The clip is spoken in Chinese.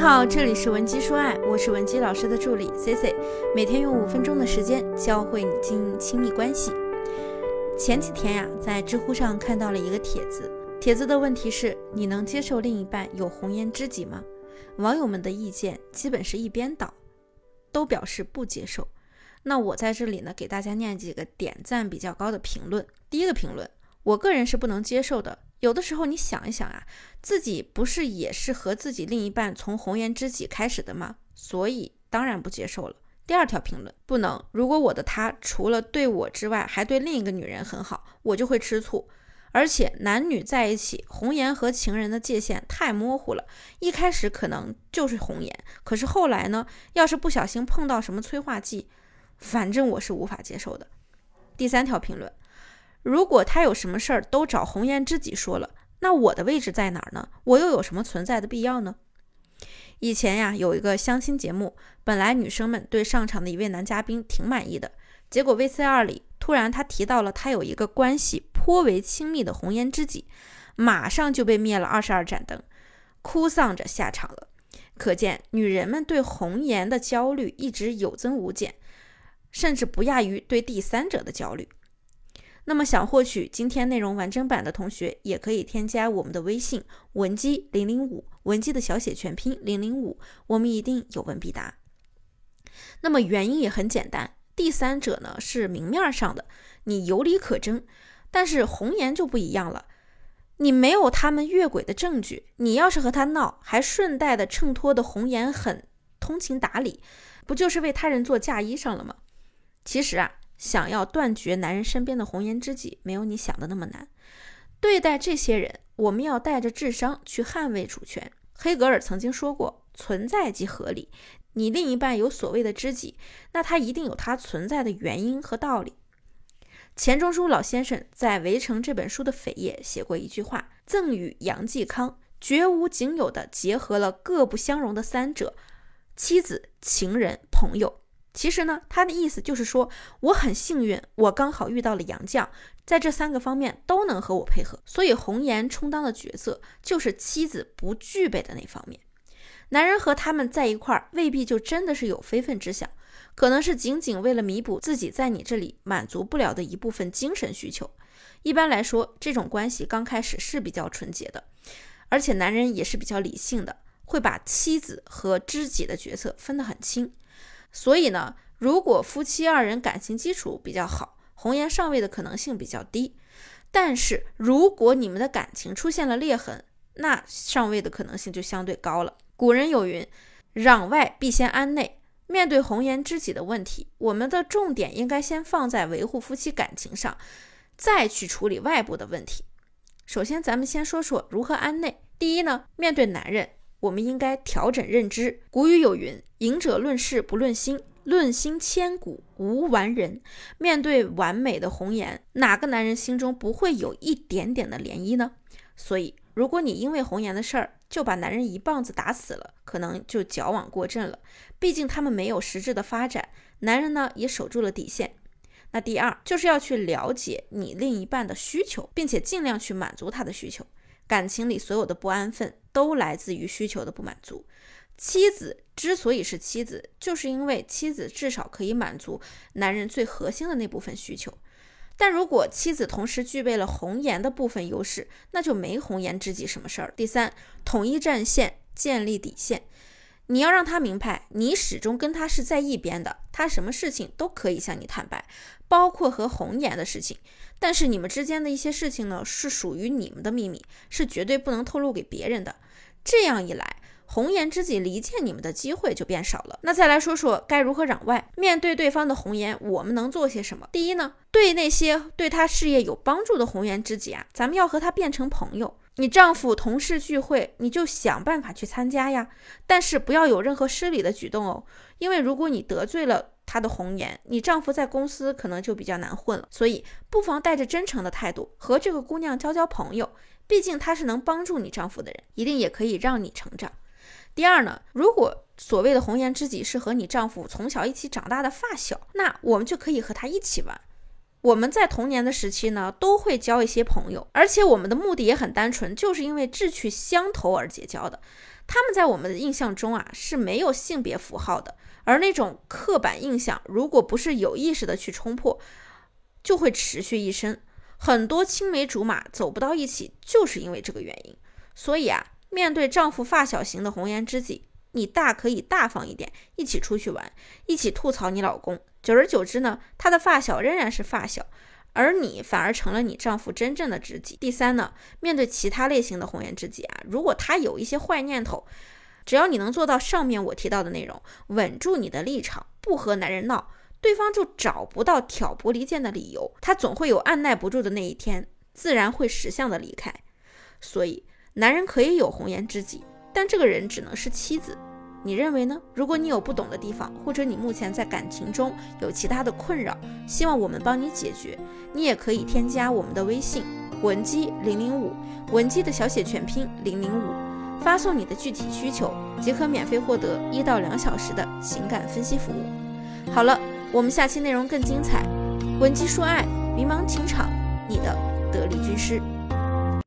好，这里是文姬说爱，我是文姬老师的助理 C C，每天用五分钟的时间教会你经营亲密关系。前几天呀，在知乎上看到了一个帖子，帖子的问题是：你能接受另一半有红颜知己吗？网友们的意见基本是一边倒，都表示不接受。那我在这里呢，给大家念几个点赞比较高的评论。第一个评论，我个人是不能接受的。有的时候你想一想啊，自己不是也是和自己另一半从红颜知己开始的吗？所以当然不接受了。第二条评论，不能。如果我的他除了对我之外，还对另一个女人很好，我就会吃醋。而且男女在一起，红颜和情人的界限太模糊了。一开始可能就是红颜，可是后来呢？要是不小心碰到什么催化剂，反正我是无法接受的。第三条评论。如果他有什么事儿都找红颜知己说了，那我的位置在哪儿呢？我又有什么存在的必要呢？以前呀，有一个相亲节目，本来女生们对上场的一位男嘉宾挺满意的，结果 VCR 里突然他提到了他有一个关系颇为亲密的红颜知己，马上就被灭了二十二盏灯，哭丧着下场了。可见女人们对红颜的焦虑一直有增无减，甚至不亚于对第三者的焦虑。那么想获取今天内容完整版的同学，也可以添加我们的微信文姬零零五，文姬的小写全拼零零五，我们一定有问必答。那么原因也很简单，第三者呢是明面上的，你有理可争，但是红颜就不一样了，你没有他们越轨的证据，你要是和他闹，还顺带的衬托的红颜很通情达理，不就是为他人做嫁衣裳了吗？其实啊。想要断绝男人身边的红颜知己，没有你想的那么难。对待这些人，我们要带着智商去捍卫主权。黑格尔曾经说过：“存在即合理。”你另一半有所谓的知己，那他一定有他存在的原因和道理。钱钟书老先生在《围城》这本书的扉页写过一句话：“赠与杨继康，绝无仅有的结合了各不相容的三者：妻子、情人、朋友。”其实呢，他的意思就是说，我很幸运，我刚好遇到了杨绛，在这三个方面都能和我配合。所以红颜充当的角色就是妻子不具备的那方面。男人和他们在一块儿，未必就真的是有非分之想，可能是仅仅为了弥补自己在你这里满足不了的一部分精神需求。一般来说，这种关系刚开始是比较纯洁的，而且男人也是比较理性的，会把妻子和知己的角色分得很清。所以呢，如果夫妻二人感情基础比较好，红颜上位的可能性比较低。但是如果你们的感情出现了裂痕，那上位的可能性就相对高了。古人有云：“攘外必先安内。”面对红颜知己的问题，我们的重点应该先放在维护夫妻感情上，再去处理外部的问题。首先，咱们先说说如何安内。第一呢，面对男人。我们应该调整认知。古语有云：“赢者论事不论心，论心千古无完人。”面对完美的红颜，哪个男人心中不会有一点点的涟漪呢？所以，如果你因为红颜的事儿就把男人一棒子打死了，可能就矫枉过正了。毕竟他们没有实质的发展，男人呢也守住了底线。那第二就是要去了解你另一半的需求，并且尽量去满足他的需求。感情里所有的不安分都来自于需求的不满足。妻子之所以是妻子，就是因为妻子至少可以满足男人最核心的那部分需求。但如果妻子同时具备了红颜的部分优势，那就没红颜知己什么事儿。第三，统一战线，建立底线。你要让他明白，你始终跟他是在一边的，他什么事情都可以向你坦白，包括和红颜的事情。但是你们之间的一些事情呢，是属于你们的秘密，是绝对不能透露给别人的。这样一来，红颜知己离间你们的机会就变少了。那再来说说该如何攘外，面对对方的红颜，我们能做些什么？第一呢，对那些对他事业有帮助的红颜知己啊，咱们要和他变成朋友。你丈夫同事聚会，你就想办法去参加呀，但是不要有任何失礼的举动哦，因为如果你得罪了他的红颜，你丈夫在公司可能就比较难混了。所以不妨带着真诚的态度和这个姑娘交交朋友，毕竟她是能帮助你丈夫的人，一定也可以让你成长。第二呢，如果所谓的红颜知己是和你丈夫从小一起长大的发小，那我们就可以和他一起玩。我们在童年的时期呢，都会交一些朋友，而且我们的目的也很单纯，就是因为志趣相投而结交的。他们在我们的印象中啊是没有性别符号的，而那种刻板印象，如果不是有意识的去冲破，就会持续一生。很多青梅竹马走不到一起，就是因为这个原因。所以啊，面对丈夫发小型的红颜知己，你大可以大方一点，一起出去玩，一起吐槽你老公。久而久之呢，他的发小仍然是发小，而你反而成了你丈夫真正的知己。第三呢，面对其他类型的红颜知己啊，如果他有一些坏念头，只要你能做到上面我提到的内容，稳住你的立场，不和男人闹。对方就找不到挑拨离间的理由，他总会有按耐不住的那一天，自然会识相的离开。所以，男人可以有红颜知己，但这个人只能是妻子。你认为呢？如果你有不懂的地方，或者你目前在感情中有其他的困扰，希望我们帮你解决，你也可以添加我们的微信文姬零零五，文姬的小写全拼零零五，发送你的具体需求，即可免费获得一到两小时的情感分析服务。好了。我们下期内容更精彩，文姬说爱，迷茫情场，你的得力军师。